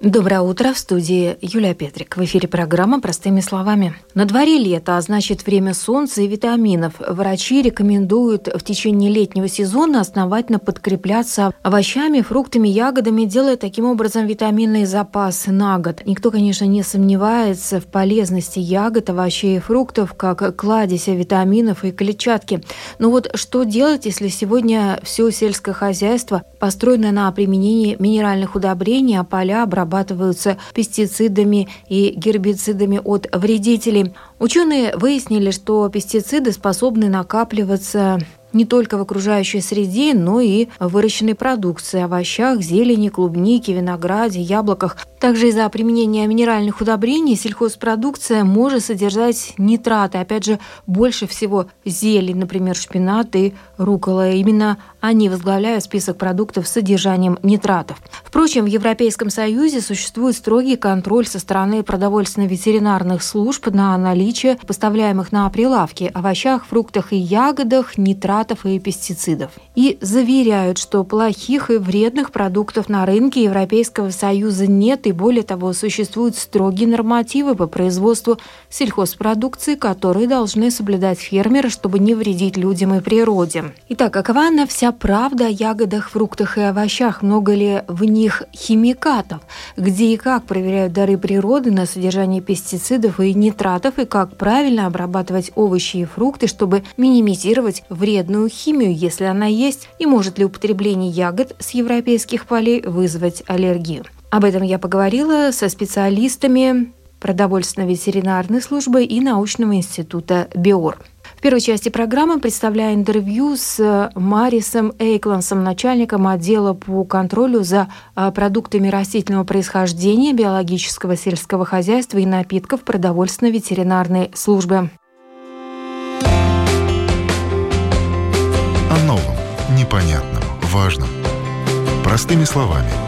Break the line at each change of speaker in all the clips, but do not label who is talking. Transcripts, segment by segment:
Доброе утро, в студии Юлия Петрик. В эфире программа «Простыми словами». На дворе лето, а значит время солнца и витаминов. Врачи рекомендуют в течение летнего сезона основательно подкрепляться овощами, фруктами, ягодами, делая таким образом витаминный запас на год. Никто, конечно, не сомневается в полезности ягод, овощей и фруктов, как кладезя витаминов и клетчатки. Но вот что делать, если сегодня все сельское хозяйство построено на применении минеральных удобрений, а поля обрабатываются обрабатываются пестицидами и гербицидами от вредителей. Ученые выяснили, что пестициды способны накапливаться не только в окружающей среде, но и в выращенной продукции, овощах, зелени, клубнике, винограде, яблоках. Также из-за применения минеральных удобрений сельхозпродукция может содержать нитраты. Опять же, больше всего зелень, например, шпинат и рукола. Именно они возглавляют список продуктов с содержанием нитратов. Впрочем, в Европейском Союзе существует строгий контроль со стороны продовольственно-ветеринарных служб на наличие поставляемых на прилавки овощах, фруктах и ягодах нитратов и пестицидов. И заверяют, что плохих и вредных продуктов на рынке Европейского Союза нет и более того, существуют строгие нормативы по производству сельхозпродукции, которые должны соблюдать фермеры, чтобы не вредить людям и природе. Итак, какова она вся правда о ягодах, фруктах и овощах? Много ли в них химикатов? Где и как проверяют дары природы на содержание пестицидов и нитратов? И как правильно обрабатывать овощи и фрукты, чтобы минимизировать вредную химию, если она есть? И может ли употребление ягод с европейских полей вызвать аллергию? Об этом я поговорила со специалистами продовольственно-ветеринарной службы и научного института БИОР. В первой части программы представляю интервью с Марисом Эйклансом, начальником отдела по контролю за а, продуктами растительного происхождения, биологического сельского хозяйства и напитков продовольственно-ветеринарной службы.
О новом, непонятном, важном. Простыми словами –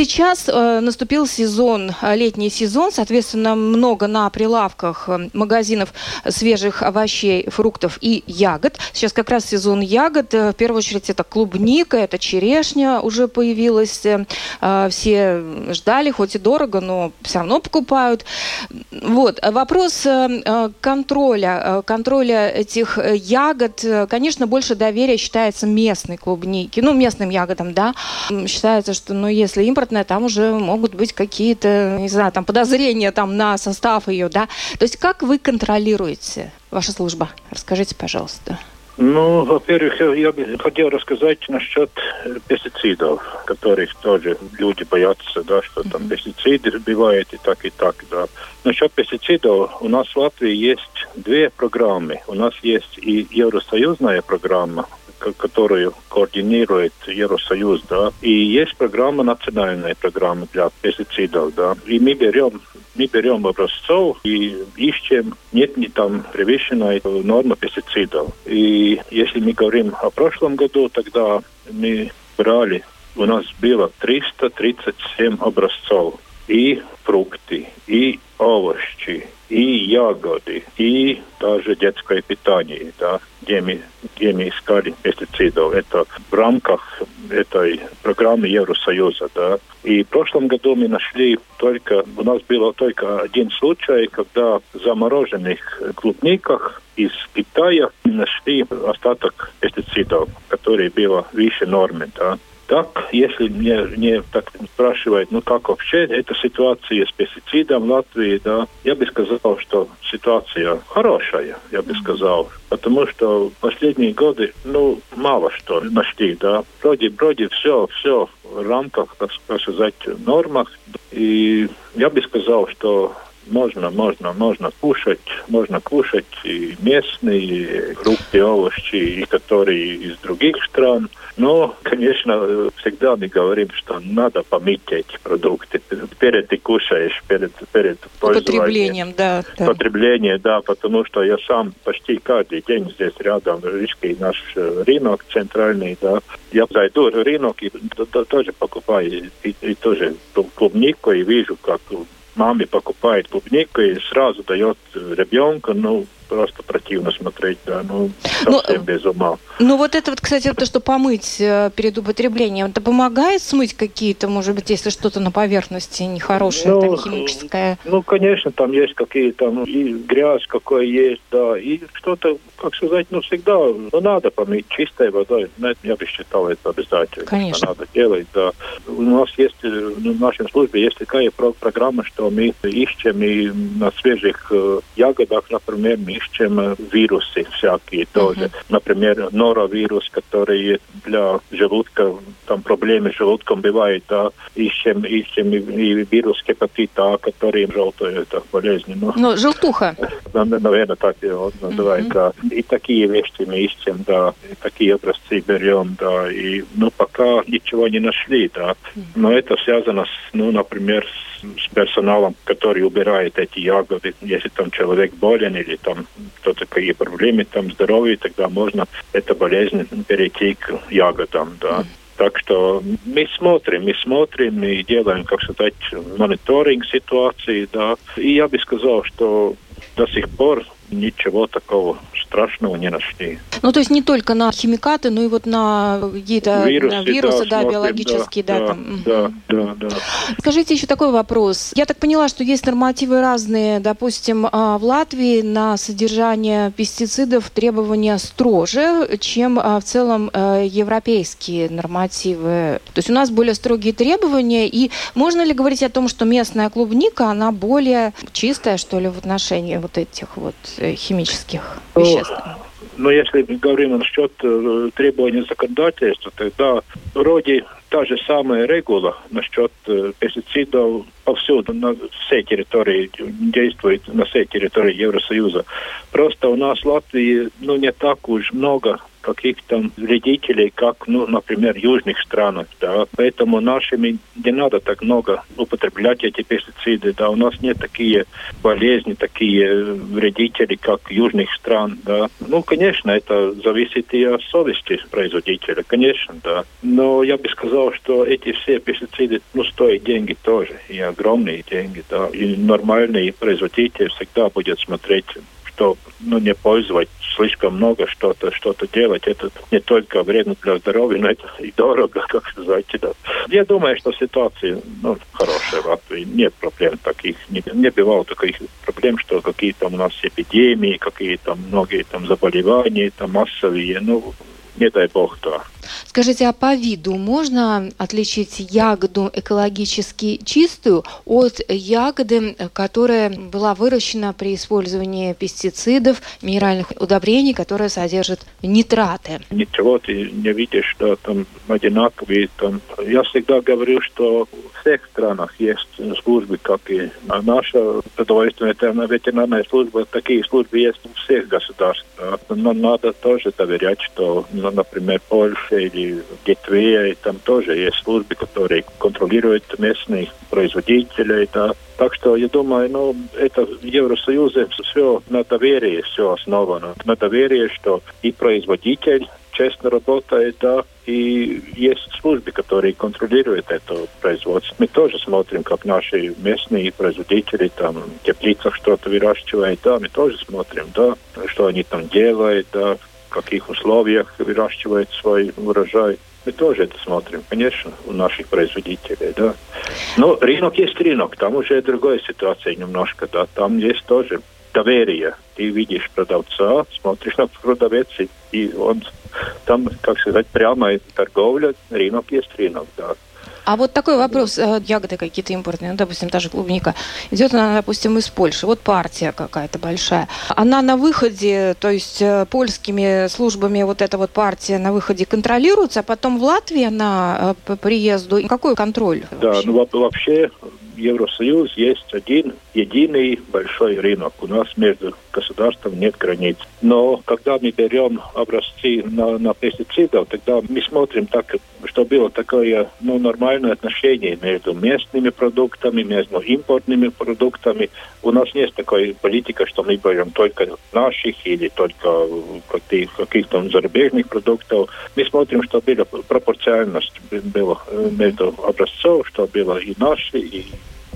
Сейчас э, наступил сезон, э, летний сезон, соответственно, много на прилавках э, магазинов свежих овощей, фруктов и ягод. Сейчас как раз сезон ягод. Э, в первую очередь это клубника, это черешня уже появилась. Э, все ждали, хоть и дорого, но все равно покупают. Вот. Вопрос э, контроля, контроля этих ягод. Конечно, больше доверия считается местной клубнике, ну, местным ягодам, да. Считается, что, ну, если импорт импортная, там уже могут быть какие-то, не знаю, там подозрения там на состав ее, да. То есть как вы контролируете ваша служба? Расскажите, пожалуйста.
Ну, во-первых, я бы хотел рассказать насчет э, пестицидов, которых тоже люди боятся, да, что там пестициды бывают и так, и так, да. Насчет пестицидов у нас в Латвии есть две программы. У нас есть и Евросоюзная программа, которую координирует Евросоюз, да, и есть программа, национальная программа для пестицидов, да, и мы берем мы берем образцов и ищем, нет ли там превышенной нормы пестицидов. И если мы говорим о прошлом году, тогда мы брали, у нас было 337 образцов. И фрукты, и овощи, и ягоды, и даже детское питание, да, где мы, где мы искали пестицидов. Это в рамках этой программы Евросоюза, да. И в прошлом году мы нашли только, у нас было только один случай, когда в замороженных клубниках из Китая нашли остаток пестицидов, которые было выше нормы, да. Так, если мне, мне так спрашивают, ну как вообще эта ситуация с пестицидом в Латвии, да, я бы сказал, что ситуация хорошая, я бы сказал, потому что в последние годы, ну, мало что нашли, да. Вроде, вроде все, все в рамках, так сказать, нормах. И я бы сказал, что можно, можно, можно кушать, можно кушать и местные фрукты, овощи, и которые из других стран. Но, конечно, всегда мы говорим, что надо помыть эти продукты перед ты кушаешь, перед, перед
Употреблением, да,
да. Потребление, да, потому что я сам почти каждый день здесь рядом, Рижский наш э, рынок центральный, да. Я зайду в рынок и тоже покупаю и, и тоже клубнику и вижу, как маме покупает клубнику и сразу дает ребенку, ну, просто противно смотреть, да, ну, ну совсем ну, без ума.
Ну, вот это вот, кстати, то, что помыть э, перед употреблением, это помогает смыть какие-то, может быть, если что-то на поверхности нехорошее, ну, там, химическое?
Ну, конечно, там есть какие-то, ну, и грязь какой есть, да, и что-то, как сказать, ну, всегда, ну, надо помыть чистой водой, я бы считал это обязательно.
Конечно.
Надо делать, да. У нас есть, э, в нашей службе есть такая программа, что мы ищем и на свежих э, ягодах, например, мы ищем вирусы всякие тоже. Uh-huh. Например, норовирус, который для желудка, там проблемы с желудком бывают, да, ищем, ищем и, и вирус гепатита, который желтая это болезнь.
Ну, ну желтуха.
Наверное, так он называет, uh-huh. да. И такие вещи мы ищем, да, и такие образцы берем, да, и, ну, пока ничего не нашли, да. Но это связано с, ну, например, с с персоналом, который убирает эти ягоды. Если там человек болен или там кто-то какие проблемы там здоровье, тогда можно эту болезнь перейти к ягодам, да. Так что мы смотрим, мы смотрим и делаем, как сказать, мониторинг ситуации, да. И я бы сказал, что до сих пор ничего такого страшного не нашли.
Ну, то есть не только на химикаты, но и вот на какие-то вирусы, вирусы да, да биологические, да,
да,
там.
да, да, да.
Скажите еще такой вопрос. Я так поняла, что есть нормативы разные. Допустим, а, в Латвии на содержание пестицидов требования строже, чем а, в целом э, европейские нормативы. То есть у нас более строгие требования. И можно ли говорить о том, что местная клубника, она более чистая, что ли, в отношении вот этих вот химических ну, веществ?
Но если мы говорим насчет э, требований законодательства, тогда вроде та же самая регула насчет э, пестицидов повсюду, на всей территории, действует на всей территории Евросоюза. Просто у нас в Латвии ну, не так уж много каких-то вредителей, как, ну, например, в южных странах, да. Поэтому нашими не надо так много употреблять эти пестициды, да. У нас нет такие болезни, такие вредители, как южных стран, да. Ну, конечно, это зависит и от совести производителя, конечно, да. Но я бы сказал, что эти все пестициды, ну, стоят деньги тоже, и огромные деньги, да. И нормальный производитель всегда будет смотреть что ну, не пользовать слишком много что-то, что-то делать. Это не только вредно для здоровья, но это и дорого, как сказать. Да. Я думаю, что ситуация ну, хорошая в Латвии. Нет проблем таких. Не, не бывало таких проблем, что какие-то у нас эпидемии, какие-то многие там заболевания, там массовые. Ну, не дай бог, да.
Скажите, а по виду можно отличить ягоду экологически чистую от ягоды, которая была выращена при использовании пестицидов, минеральных удобрений, которые содержат нитраты?
Ничего ты не видишь, что там одинаковые. Там. Я всегда говорю, что в всех странах есть службы, как и наша продовольственная ветеринарная служба. Такие службы есть у всех государств. Но надо тоже доверять, что, ну, например, Польша или Литве, там тоже есть службы, которые контролируют местных производителей. Да. Так что я думаю, ну, это в Евросоюзе все на доверии все основано. На доверии, что и производитель честно работает, да, и есть службы, которые контролируют это производство. Мы тоже смотрим, как наши местные производители там в теплицах что-то выращивают, да, мы тоже смотрим, да, что они там делают, да, каких условиях выращивает свой урожай. Мы тоже это смотрим, конечно, у наших производителей, да. Но рынок есть рынок, там уже другая ситуация немножко, да. Там есть тоже доверие. Ты видишь продавца, смотришь на продавец, и он там, как сказать, прямо торговля, рынок есть рынок, да.
А вот такой вопрос, э, ягоды какие-то импортные, ну, допустим, та же клубника, идет она, допустим, из Польши, вот партия какая-то большая, она на выходе, то есть э, польскими службами вот эта вот партия на выходе контролируется, а потом в Латвии она э, по приезду, какой контроль?
Да, вообще? ну вообще Евросоюз есть один единый большой рынок. У нас между государством нет границ. Но когда мы берем образцы на, на пестицидов, тогда мы смотрим так, что было такое ну, нормальное отношение между местными продуктами, между импортными продуктами. У нас нет такой политика, что мы берем только наших или только каких-то зарубежных продуктов. Мы смотрим, что была пропорциональность была между образцов, что было и наши, и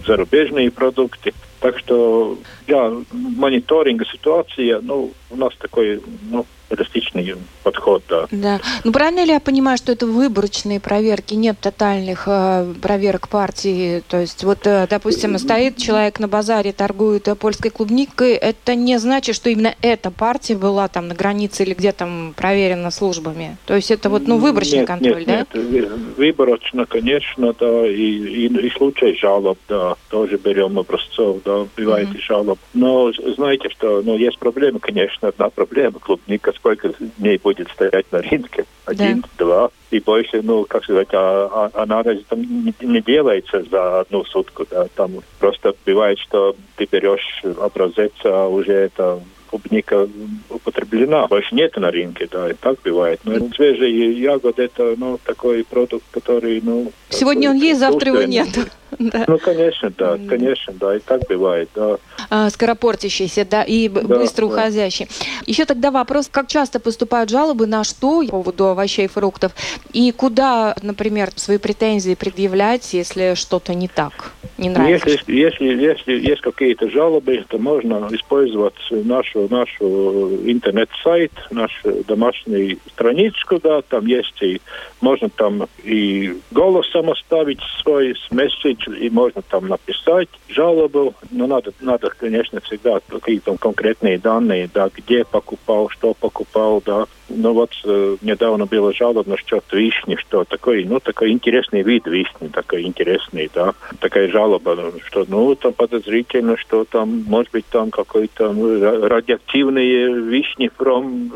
ceru biežnī produkti. Так что для мониторинга ситуации, ну, у нас такой, ну, эластичный подход, да.
Да. Ну, правильно ли я понимаю, что это выборочные проверки, нет тотальных э, проверок партии? То есть, вот, э, допустим, стоит человек на базаре, торгует э, польской клубникой, это не значит, что именно эта партия была там на границе или где там проверена службами? То есть, это вот, ну, выборочный
нет,
контроль,
нет,
да?
Нет, выборочно, конечно, да, и, и, и случай жалоб, да, тоже берем образцов, да, бывает mm-hmm. и жалоб. Но знаете, что, ну, есть проблема, конечно, одна проблема, клубника сколько дней будет стоять на рынке. Один, да. два. И больше, ну, как сказать, а, а, анализ там не, не делается за одну сутку. Да. Там просто бывает, что ты берешь образец, а уже это клубника употреблена. Больше нет на рынке, да, и так бывает. Но свежие ягоды это, ну, такой продукт, который, ну...
Сегодня он есть, завтра его нет.
Да. Ну, конечно, да, конечно, да, и так бывает, да.
А, скоропортящийся, да, и да, быстро уходящий. Да. Еще тогда вопрос, как часто поступают жалобы, на что по поводу овощей и фруктов, и куда, например, свои претензии предъявлять, если что-то не так, не нравится?
Если, если, если есть какие-то жалобы, то можно использовать нашу, нашу интернет-сайт, нашу домашнюю страничку, да, там есть и, можно там и голосом оставить свой месседж, и можно там написать жалобу, но надо, надо, конечно, всегда какие-то конкретные данные, да, где покупал, что покупал, да, ну вот э, недавно было жалоба насчет вишни, что такой, ну такой интересный вид вишни, такой интересный, да, такая жалоба, что ну там подозрительно, что там может быть там какой-то ну, радиоактивный вишни from,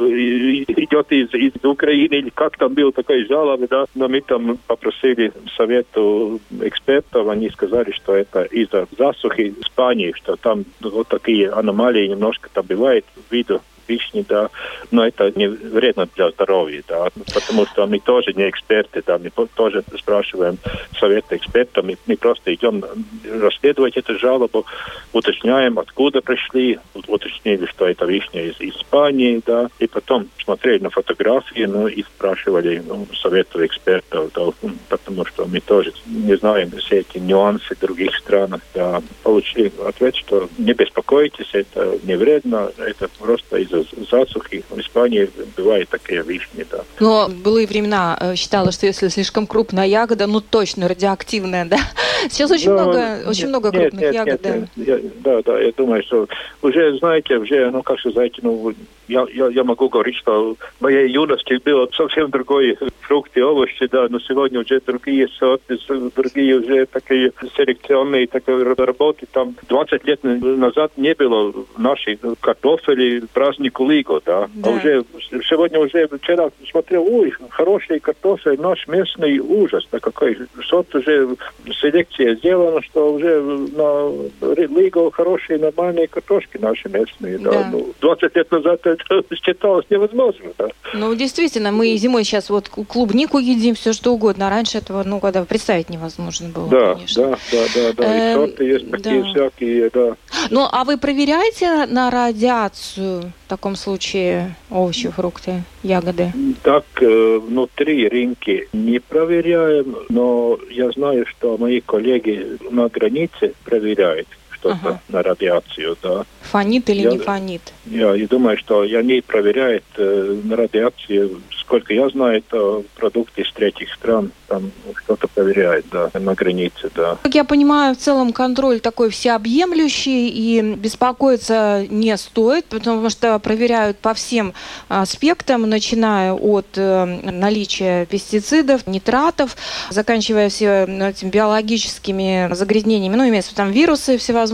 идет из, из Украины или как там был такой жалоба, да, но мы там попросили совету экспертов, они сказали, что это из-за засухи Испании, что там вот такие аномалии немножко там бывает виду вишни, да, но это не вредно для здоровья, да, потому что мы тоже не эксперты, да, мы тоже спрашиваем совета экспертов, мы, мы просто идем расследовать эту жалобу, уточняем, откуда пришли, уточнили, что это вишня из Испании, да, и потом смотрели на фотографии, ну, и спрашивали ну, советов экспертов, да, потому что мы тоже не знаем все эти нюансы других странах, да, получили ответ, что не беспокойтесь, это не вредно, это просто из-за засухи. В Испании бывает такие вишни, да.
Но былые времена э, считалось, что если слишком крупная ягода, ну точно радиоактивная, да? Сейчас очень Но, много, очень нет, много крупных нет, ягод,
нет, да. Я, да, да, я думаю, что уже, знаете, уже, ну, как сказать, ну, я, я, я могу говорить, что в моей юности было совсем другой фрукты, овощи, да, но сегодня уже другие сорты, другие уже такие селекционные такие работы. Там 20 лет назад не было нашей картофели, празднику Лиго, да. А да. А уже сегодня уже вчера смотрел, ой, хороший картофель, наш местный ужас, да какой сорт уже селекция сделана, что уже на Лиго хорошие нормальные картошки наши местные, да. да. Ну, 20 лет назад это считалось невозможно, да.
Ну, действительно, мы зимой сейчас вот клубнику едим, все что угодно. А раньше этого, ну, когда представить невозможно было,
да,
конечно.
Да, да, да, да. И эм, сорты есть такие всякие, да.
Ну, а вы проверяете на радиацию в таком случае овощи, фрукты, ягоды?
Так, э, внутри рынки не проверяем, но я знаю, что мои коллеги на границе проверяют что-то ага. на радиацию, да.
Фонит или я, не фонит?
Я, я думаю, что они проверяют э, на радиацию Сколько я знаю, это продукты из третьих стран, там что-то проверяют, да, на границе, да.
Как я понимаю, в целом контроль такой всеобъемлющий и беспокоиться не стоит, потому что проверяют по всем аспектам, начиная от э, наличия пестицидов, нитратов, заканчивая все этими биологическими загрязнениями, ну, имеется там вирусы всевозможные,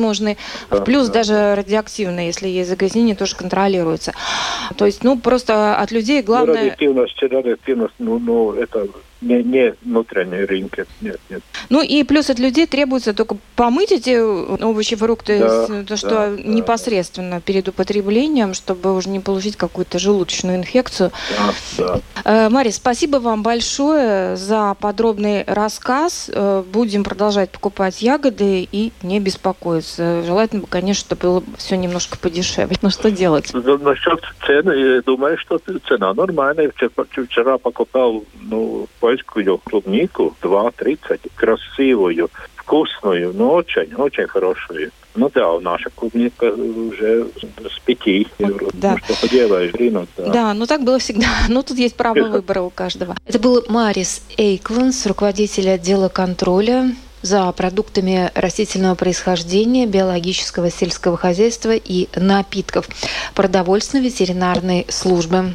да, плюс да. даже радиоактивные, если есть загрязнение, тоже контролируется. То есть, ну, просто от людей главное...
Ну, радиоактивность, радиоактивность, ну, ну, это не, не внутренние рынки. Нет, нет.
Ну и плюс от людей требуется только помыть эти овощи, фрукты, да, то, что да, непосредственно да. перед употреблением, чтобы уже не получить какую-то желудочную инфекцию. Да, да. Э, Мария, спасибо вам большое за подробный рассказ. Э, будем продолжать покупать ягоды и не беспокоиться. Желательно, конечно, чтобы было все немножко подешевле. Ну что делать?
Насчет цены, я думаю, что цена нормальная. Вчера покупал ну, польскую клубнику 2,30, красивую, вкусную, но очень, очень хорошую. Ну да, наша клубника уже с пяти евро. Да. Ну, что поделаешь, рынок, да.
Да, ну так было всегда. Ну тут есть право выбора у каждого. Это был Марис Эйкланс, руководитель отдела контроля за продуктами растительного происхождения, биологического сельского хозяйства и напитков продовольственно-ветеринарной службы.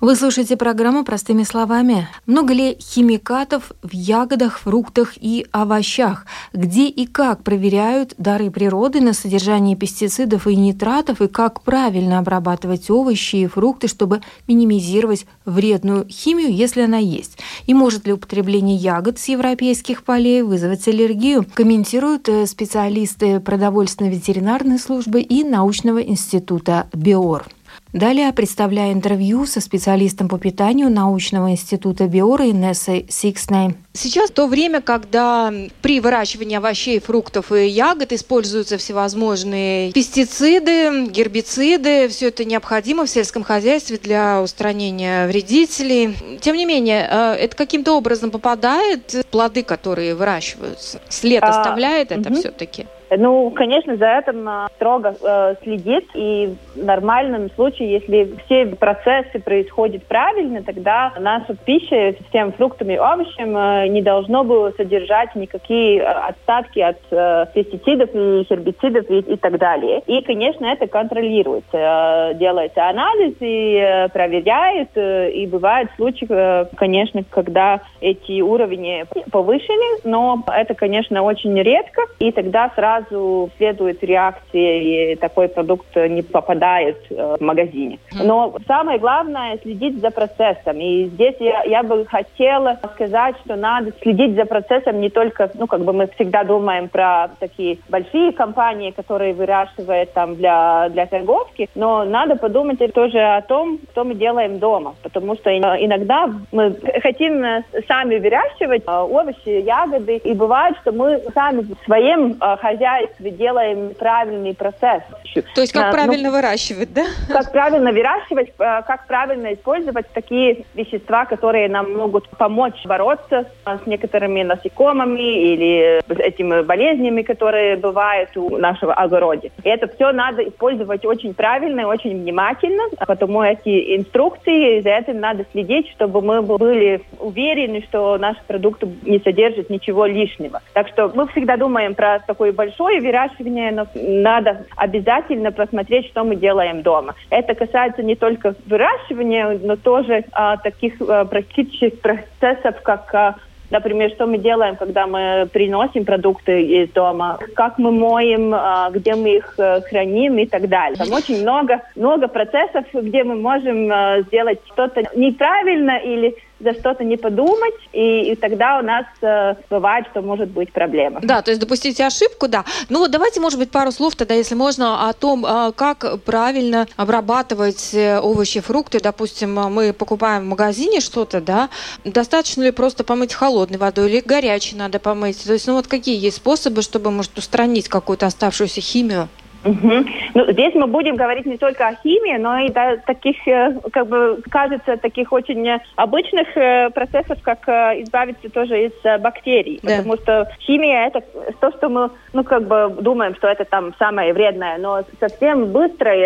Вы слушаете программу «Простыми словами». Много ли химикатов в ягодах, фруктах и овощах? Где и как проверяют дары природы на содержание пестицидов и нитратов? И как правильно обрабатывать овощи и фрукты, чтобы минимизировать вредную химию, если она есть? И может ли употребление ягод с европейских полей вызвать аллергию? Комментируют э, специалисты продовольственно-ветеринарной службы и научного института БИОР. Далее представляю интервью со специалистом по питанию научного института Биора Инессой Сиксней. Сейчас то время, когда при выращивании овощей, фруктов и ягод используются всевозможные пестициды, гербициды. Все это необходимо в сельском хозяйстве для устранения вредителей. Тем не менее, э, это каким-то образом попадает в плоды, которые выращиваются. След а, оставляет а, это угу. все-таки?
Ну, конечно, за этим строго э, следить. И в нормальном случае, если все процессы происходят правильно, тогда наша пища с тем фруктами и овощем э, не должно было содержать никакие э, остатки от э, пестицидов и гербицидов и, и так далее. И, конечно, это контролируется. Э, делается анализ и э, проверяет. Э, и бывают случаи, э, конечно, когда эти уровни повышены, но это, конечно, очень редко. И тогда сразу сразу следует реакция, и такой продукт не попадает э, в магазине. Но самое главное следить за процессом. И здесь я, я бы хотела сказать, что надо следить за процессом не только, ну, как бы мы всегда думаем про такие большие компании, которые выращивают там для, для торговки, но надо подумать тоже о том, что мы делаем дома. Потому что иногда мы хотим сами выращивать э, овощи, ягоды, и бывает, что мы сами в своем э, хозяйстве хозяйстве делаем правильный процесс.
То есть как а, правильно ну, выращивать, да?
Как правильно выращивать, э, как правильно использовать такие вещества, которые нам могут помочь бороться с некоторыми насекомыми или с этими болезнями, которые бывают у нашего огорода. И это все надо использовать очень правильно и очень внимательно, потому эти инструкции, за этим надо следить, чтобы мы были уверены, что наш продукт не содержит ничего лишнего. Так что мы всегда думаем про такой большой большое выращивание, надо обязательно просмотреть, что мы делаем дома. Это касается не только выращивания, но тоже а, таких а, практических процессов, как а, Например, что мы делаем, когда мы приносим продукты из дома, как мы моем, а, где мы их э, храним и так далее. Там очень много, много процессов, где мы можем а, сделать что-то неправильно или за что-то не подумать, и, и тогда у нас э, бывает, что может быть проблема.
Да, то есть допустить ошибку, да. Ну вот давайте, может быть, пару слов тогда, если можно, о том, э, как правильно обрабатывать э, овощи, фрукты. Допустим, мы покупаем в магазине что-то, да, достаточно ли просто помыть холодной водой или горячей надо помыть? То есть, ну вот какие есть способы, чтобы, может, устранить какую-то оставшуюся химию?
Угу. Ну, здесь мы будем говорить не только о химии, но и до таких, э, как бы, кажется, таких очень обычных э, процессов, как э, избавиться тоже из бактерий. Да. Потому что химия это то, что мы, ну, как бы думаем, что это там самое вредное, но совсем быстрый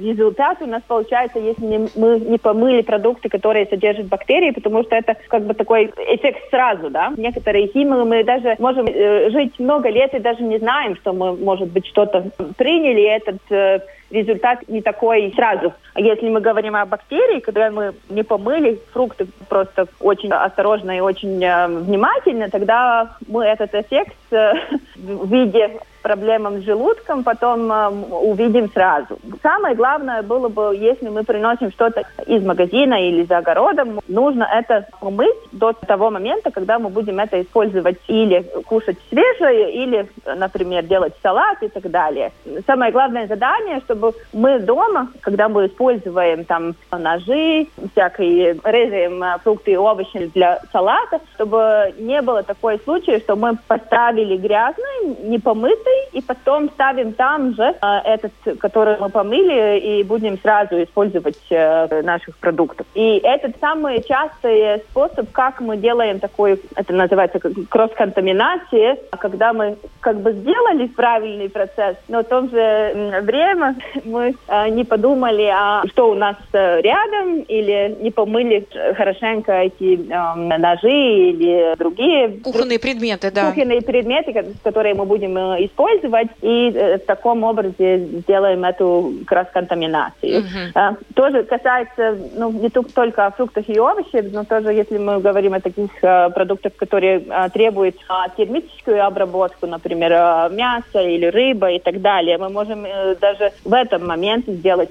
результат у нас получается, если мы не помыли продукты, которые содержат бактерии, потому что это как бы такой эффект сразу, да. Некоторые химии мы даже можем жить много лет и даже не знаем, что мы, может быть, что-то приняли этот э, результат не такой сразу. Если мы говорим о бактерии, когда мы не помыли фрукты просто очень осторожно и очень э, внимательно, тогда мы этот эффект э, в виде проблемам с желудком потом э, увидим сразу. Самое главное было бы, если мы приносим что-то из магазина или за огородом, нужно это помыть до того момента, когда мы будем это использовать или кушать свежее, или, например, делать салат и так далее. Самое главное задание, чтобы мы дома, когда мы используем там ножи, всякие, резаем э, фрукты и овощи для салата, чтобы не было такой случай, что мы поставили грязный, не помытый, и потом ставим там же э, этот, который мы помыли, и будем сразу использовать э, наших продуктов. И это самый частый способ, как мы делаем такой, это называется кросс-контаминация, когда мы как бы сделали правильный процесс, но в то же время мы э, не подумали, а что у нас э, рядом, или не помыли хорошенько эти э, ножи или другие...
Кухонные предметы, да.
Кухонные предметы, которые мы будем э, использовать использовать, и э, в таком образе сделаем эту кросс-контаминацию. А, тоже касается, ну, не только фруктов и овощей, но тоже, если мы говорим о таких а, продуктах, которые а, требуют а, термическую обработку, например, мясо или рыба и так далее, мы можем а, даже в этом моменте сделать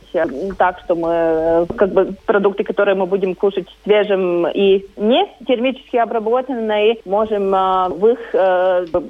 так, что мы, как бы, продукты, которые мы будем кушать свежим и не термически обработанные, можем в их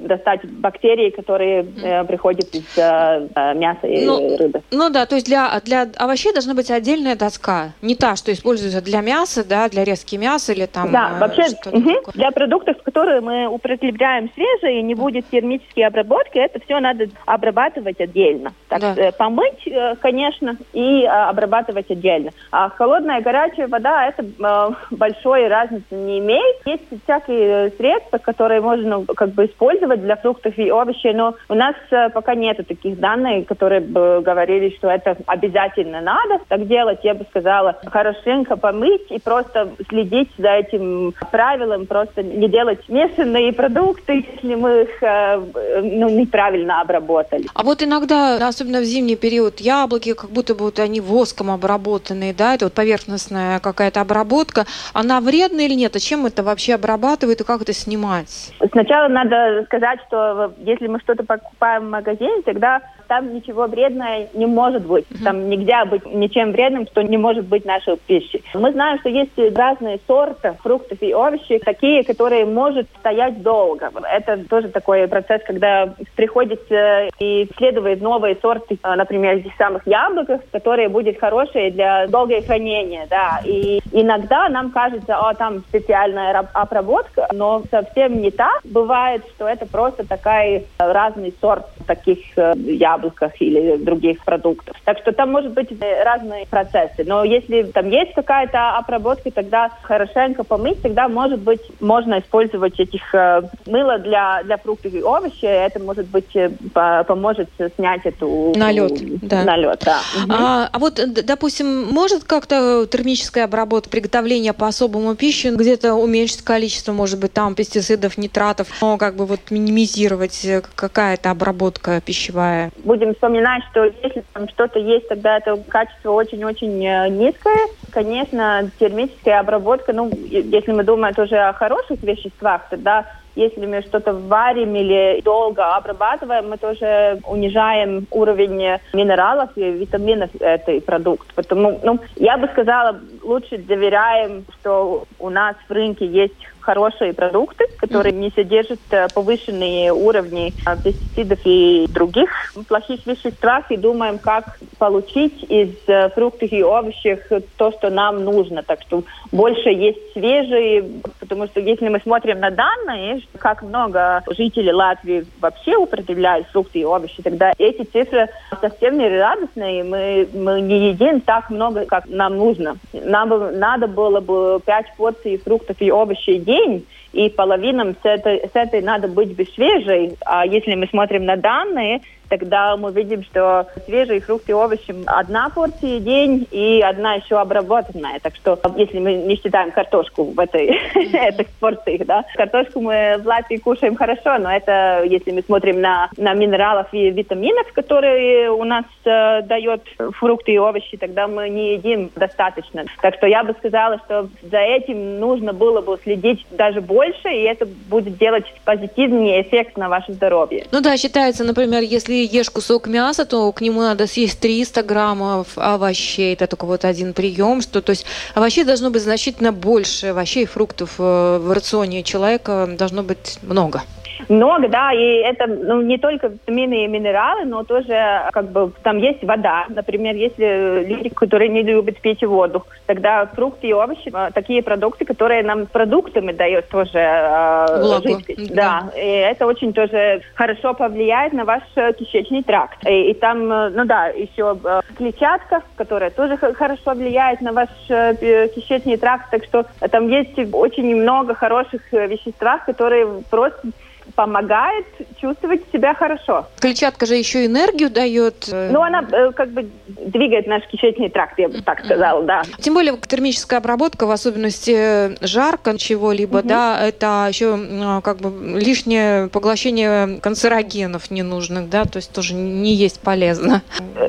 достать бактерии, которые приходит из э, э, мяса и ну, рыбы.
Ну да, то есть для, для овощей должна быть отдельная доска. Не та, что используется для мяса, да, для резки мяса или там...
Да, э, вообще угу. для продуктов, которые мы употребляем свежие, не будет термической обработки, это все надо обрабатывать отдельно. Так, да. э, помыть, э, конечно, и э, обрабатывать отдельно. А холодная и горячая вода, это э, большой разницы не имеет. Есть всякие средства, которые можно как бы использовать для фруктов и овощей, но у нас э, пока нету таких данных, которые бы говорили, что это обязательно надо так делать. Я бы сказала, хорошенько помыть и просто следить за этим правилом, просто не делать смешанные продукты, если мы их э, ну, неправильно обработали.
А вот иногда, особенно в зимний период, яблоки, как будто бы вот они воском обработанные, да, это вот поверхностная какая-то обработка, она вредна или нет? А чем это вообще обрабатывает и как это снимать?
Сначала надо сказать, что если мы что-то покупаем в магазине, тогда там ничего вредного не может быть. Там нельзя быть ничем вредным, что не может быть нашей пищей. Мы знаем, что есть разные сорты фруктов и овощей, такие, которые может стоять долго. Это тоже такой процесс, когда приходится и исследовать новые сорты, а, например, этих самых яблок, которые будут хорошие для долгого хранения. Да. И иногда нам кажется, о, там специальная обработка, но совсем не так. Бывает, что это просто такая разный сорт таких э, яблок яблоках или других продуктов. Так что там может быть э, разные процессы. Но если там есть какая-то обработка, тогда хорошенько помыть, тогда может быть можно использовать этих э, мыло для, для фруктов и овощей. Это может быть э, по, поможет снять эту
налет. Да.
Налет, да.
А, а вот, допустим, может как-то термическая обработка, приготовление по особому пищи где-то уменьшить количество, может быть, там пестицидов, нитратов, но как бы вот минимизировать какая-то обработка пищевая?
Будем вспоминать, что если там что-то есть, тогда это качество очень-очень э, низкое. Конечно, термическая обработка, ну, если мы думаем тоже о хороших веществах, тогда если мы что-то варим или долго обрабатываем, мы тоже унижаем уровень минералов и витаминов этой продукт. Потому, ну, я бы сказала, лучше доверяем, что у нас в рынке есть хорошие продукты, которые не содержат э, повышенные уровни э, пестицидов и других плохих веществ, и думаем, как получить из э, фруктов и овощей то, что нам нужно. Так что больше есть свежие, потому что если мы смотрим на данные, как много жителей Латвии вообще употребляют фрукты и овощи, тогда эти цифры совсем не радостные. Мы, мы не едим так много, как нам нужно. Нам бы, надо было бы 5 порций фруктов и овощей в день, и половинам с этой, с этой надо быть бы свежей. А если мы смотрим на данные, тогда мы видим, что свежие фрукты и овощи одна порция в день и одна еще обработанная. Так что если мы не считаем картошку в этой этих порциях, да, картошку мы в Латвии кушаем хорошо, но это если мы смотрим на, на минералов и витаминов, которые у нас э, дает фрукты и овощи, тогда мы не едим достаточно. Так что я бы сказала, что за этим нужно было бы следить даже больше, и это будет делать позитивный эффект на ваше здоровье.
Ну да, считается, например, если ешь кусок мяса, то к нему надо съесть 300 граммов овощей. Это только вот один прием, что то есть овощей должно быть значительно больше, овощей и фруктов э, в рационе человека должно быть много.
Много, да, и это ну, не только витамины и минералы, но тоже как бы там есть вода. Например, если люди, которые не любят пить воду, тогда фрукты и овощи, а, такие продукты, которые нам продуктами дают тоже э,
Влагу.
жидкость. Да. да, и это очень тоже хорошо повлияет на ваш э, кишечный тракт. И, и там, э, ну да, еще э, клетчатка, которая тоже хорошо влияет на ваш кишечный тракт, так что там есть очень много хороших веществ, которые просто помогает чувствовать себя хорошо.
Клетчатка же еще энергию дает.
Э, ну, она э, как бы двигает наш кишечный тракт, я бы так сказала, да.
Тем более термическая обработка, в особенности э, жарко чего-либо, угу. да, это еще как бы лишнее поглощение канцерогенов ненужных, да, то есть тоже не есть полезно.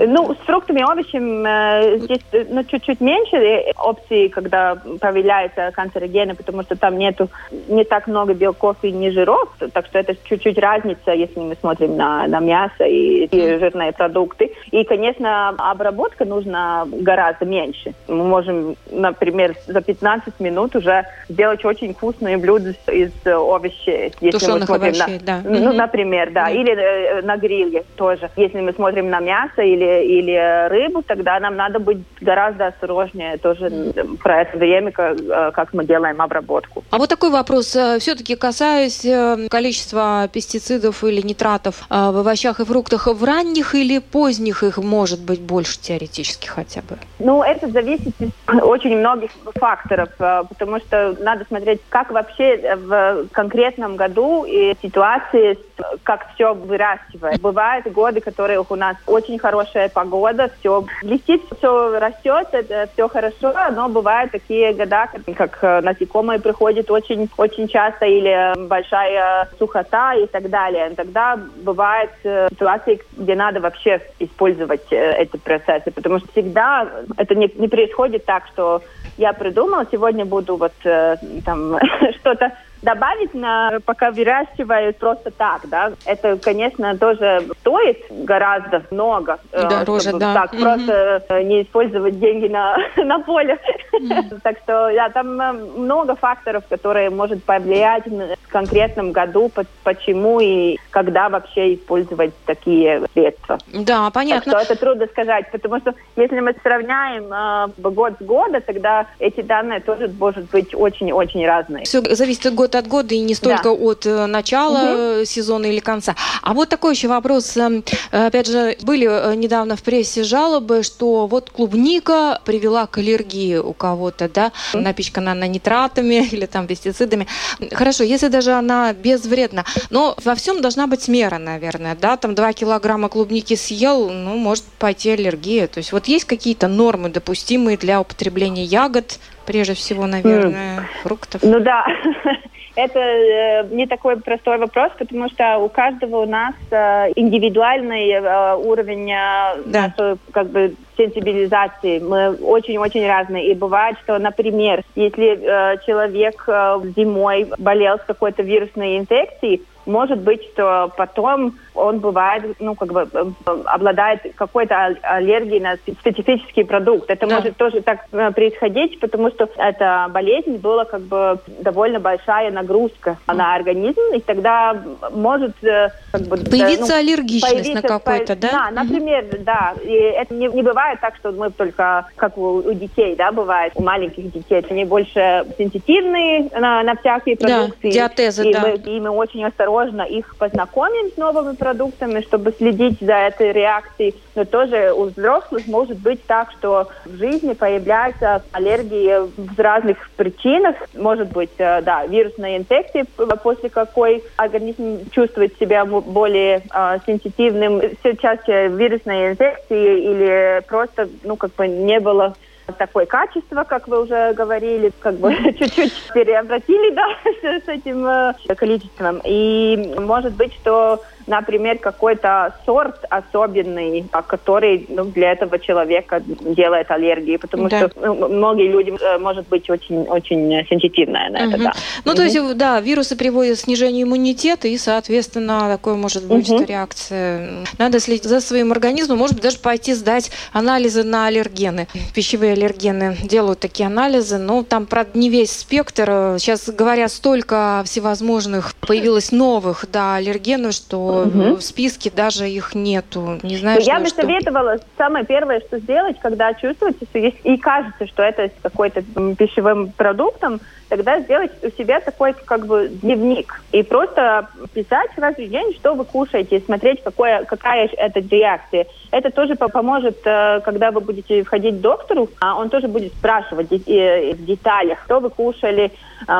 Ну, с фруктами и овощами здесь ну, чуть-чуть меньше опций, когда появляются канцерогены, потому что там нету не так много белков и не жиров, так что это чуть-чуть разница, если мы смотрим на, на мясо и, и жирные продукты. И, конечно, обработка нужна гораздо меньше. Мы можем, например, за 15 минут уже сделать очень вкусные блюда из овощей.
Если Тушеных мы смотрим овощей,
на,
да.
Ну, например, да. да. Или э, на гриле тоже. Если мы смотрим на мясо или, или рыбу, тогда нам надо быть гораздо осторожнее тоже про это время, как, э, как мы делаем обработку.
А вот такой вопрос. Э, Все-таки касаясь количества количество пестицидов или нитратов а, в овощах и фруктах в ранних или поздних их может быть больше теоретически хотя бы?
Ну, это зависит от очень многих факторов, а, потому что надо смотреть, как вообще в конкретном году и ситуации, как все выращивает. Бывают годы, которые у нас очень хорошая погода, все блестит, все растет, это все хорошо, но бывают такие года, как насекомые приходят очень, очень часто или большая сухость сухота и так далее. Тогда бывают э, ситуации, где надо вообще использовать э, эти процессы, потому что всегда это не, не происходит так, что я придумала, сегодня буду вот э, там что-то добавить, на, пока выращивают просто так, да, это, конечно, тоже стоит гораздо много.
Э, Дороже, да.
Так, угу. просто э, не использовать деньги на, на поле. Угу. так что, да, там э, много факторов, которые может повлиять в конкретном году, почему и когда вообще использовать такие средства.
Да, понятно.
Так что это трудно сказать, потому что если мы сравняем э, год с года, тогда эти данные тоже может быть очень-очень разные.
Все зависит от года год от года и не столько да. от э, начала угу. сезона или конца. А вот такой еще вопрос. Эм, опять же, были э, недавно в прессе жалобы, что вот клубника привела к аллергии у кого-то, да, напичкана она нитратами или там пестицидами. Хорошо, если даже она безвредна, но во всем должна быть мера, наверное, да, там 2 килограмма клубники съел, ну, может пойти аллергия. То есть вот есть какие-то нормы допустимые для употребления ягод, прежде всего, наверное, mm. фруктов?
Ну да, это э, не такой простой вопрос, потому что у каждого у нас э, индивидуальный э, уровень э, да. нашей, как бы сенсибилизации. Мы очень-очень разные. И бывает, что, например, если э, человек э, зимой болел с какой-то вирусной инфекцией, может быть, что потом он бывает, ну, как бы э, обладает какой-то аллергией на специфический продукт. Это да. может тоже так э, происходить, потому что эта болезнь была как бы довольно большая нагрузка на организм, и тогда может э, как бы...
Появиться ну, аллергичность появиться, на какой-то, да?
Да, например, mm-hmm. да. И это не, не бывает бывает так, что мы только, как у, у детей, да, бывает, у маленьких детей, они больше сенситивные на, на всякие продукты.
Да, диатезы,
и
да.
Мы, и мы очень осторожно их познакомим с новыми продуктами, чтобы следить за этой реакцией. Но тоже у взрослых может быть так, что в жизни появляются аллергии в разных причинах. Может быть, э, да, вирусная инфекция, после какой организм чувствует себя более э, сенситивным. Все чаще вирусные инфекции или просто, ну, как бы не было такое качество, как вы уже говорили, как бы чуть-чуть переобратили, да, с, с этим э, количеством. И может быть, что например, какой-то сорт особенный, а, который ну, для этого человека делает аллергию, потому да. что ну, многие люди, э, может быть, очень, очень сенситивные на угу. это. Да.
Ну, угу. то есть, да, вирусы приводят к снижению иммунитета, и, соответственно, такое может быть угу. реакция. Надо следить за своим организмом, может быть, даже пойти сдать анализы на аллергены. Пищевые аллергены делают такие анализы, но там, правда, не весь спектр. Сейчас, говорят, столько всевозможных появилось новых да, аллергенов, что угу. в списке даже их нету. Не знаю,
Я
бы
что... советовала самое первое, что сделать, когда чувствуете, что есть и кажется, что это какой-то пищевым продуктом, тогда сделать у себя такой как бы дневник и просто писать каждый день, что вы кушаете, смотреть, какое, какая это реакция. Это тоже поможет, э, когда вы будете входить к доктору, а он тоже будет спрашивать в деталях, что вы кушали,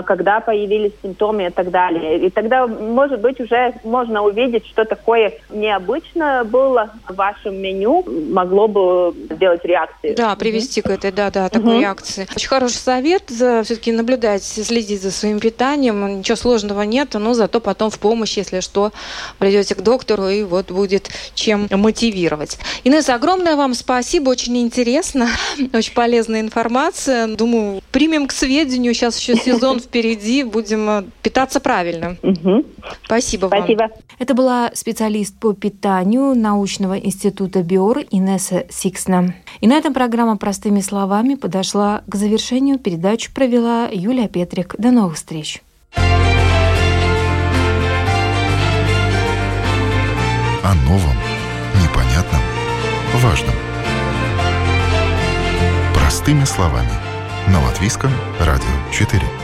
когда появились симптомы и так далее. И тогда, может быть, уже можно увидеть, что такое необычное было в вашем меню, могло бы сделать реакцию.
Да, привести угу. к этой, да, да, такой угу. реакции. Очень хороший совет, все-таки наблюдать, следить за своим питанием. Ничего сложного нет, но зато потом в помощь, если что, придете к доктору и вот будет чем мотивировать. Инесса, огромное вам спасибо, очень интересно, очень полезная информация. Думаю, примем к сведению, сейчас еще сезон впереди, будем э, питаться правильно. Спасибо вам. Спасибо. Это была специалист по питанию научного института БИОР Инесса Сиксна. И на этом программа «Простыми словами» подошла к завершению. Передачу провела Юлия Петрик. До новых встреч.
О новом, непонятном, важном. Простыми словами. На Латвийском радио 4.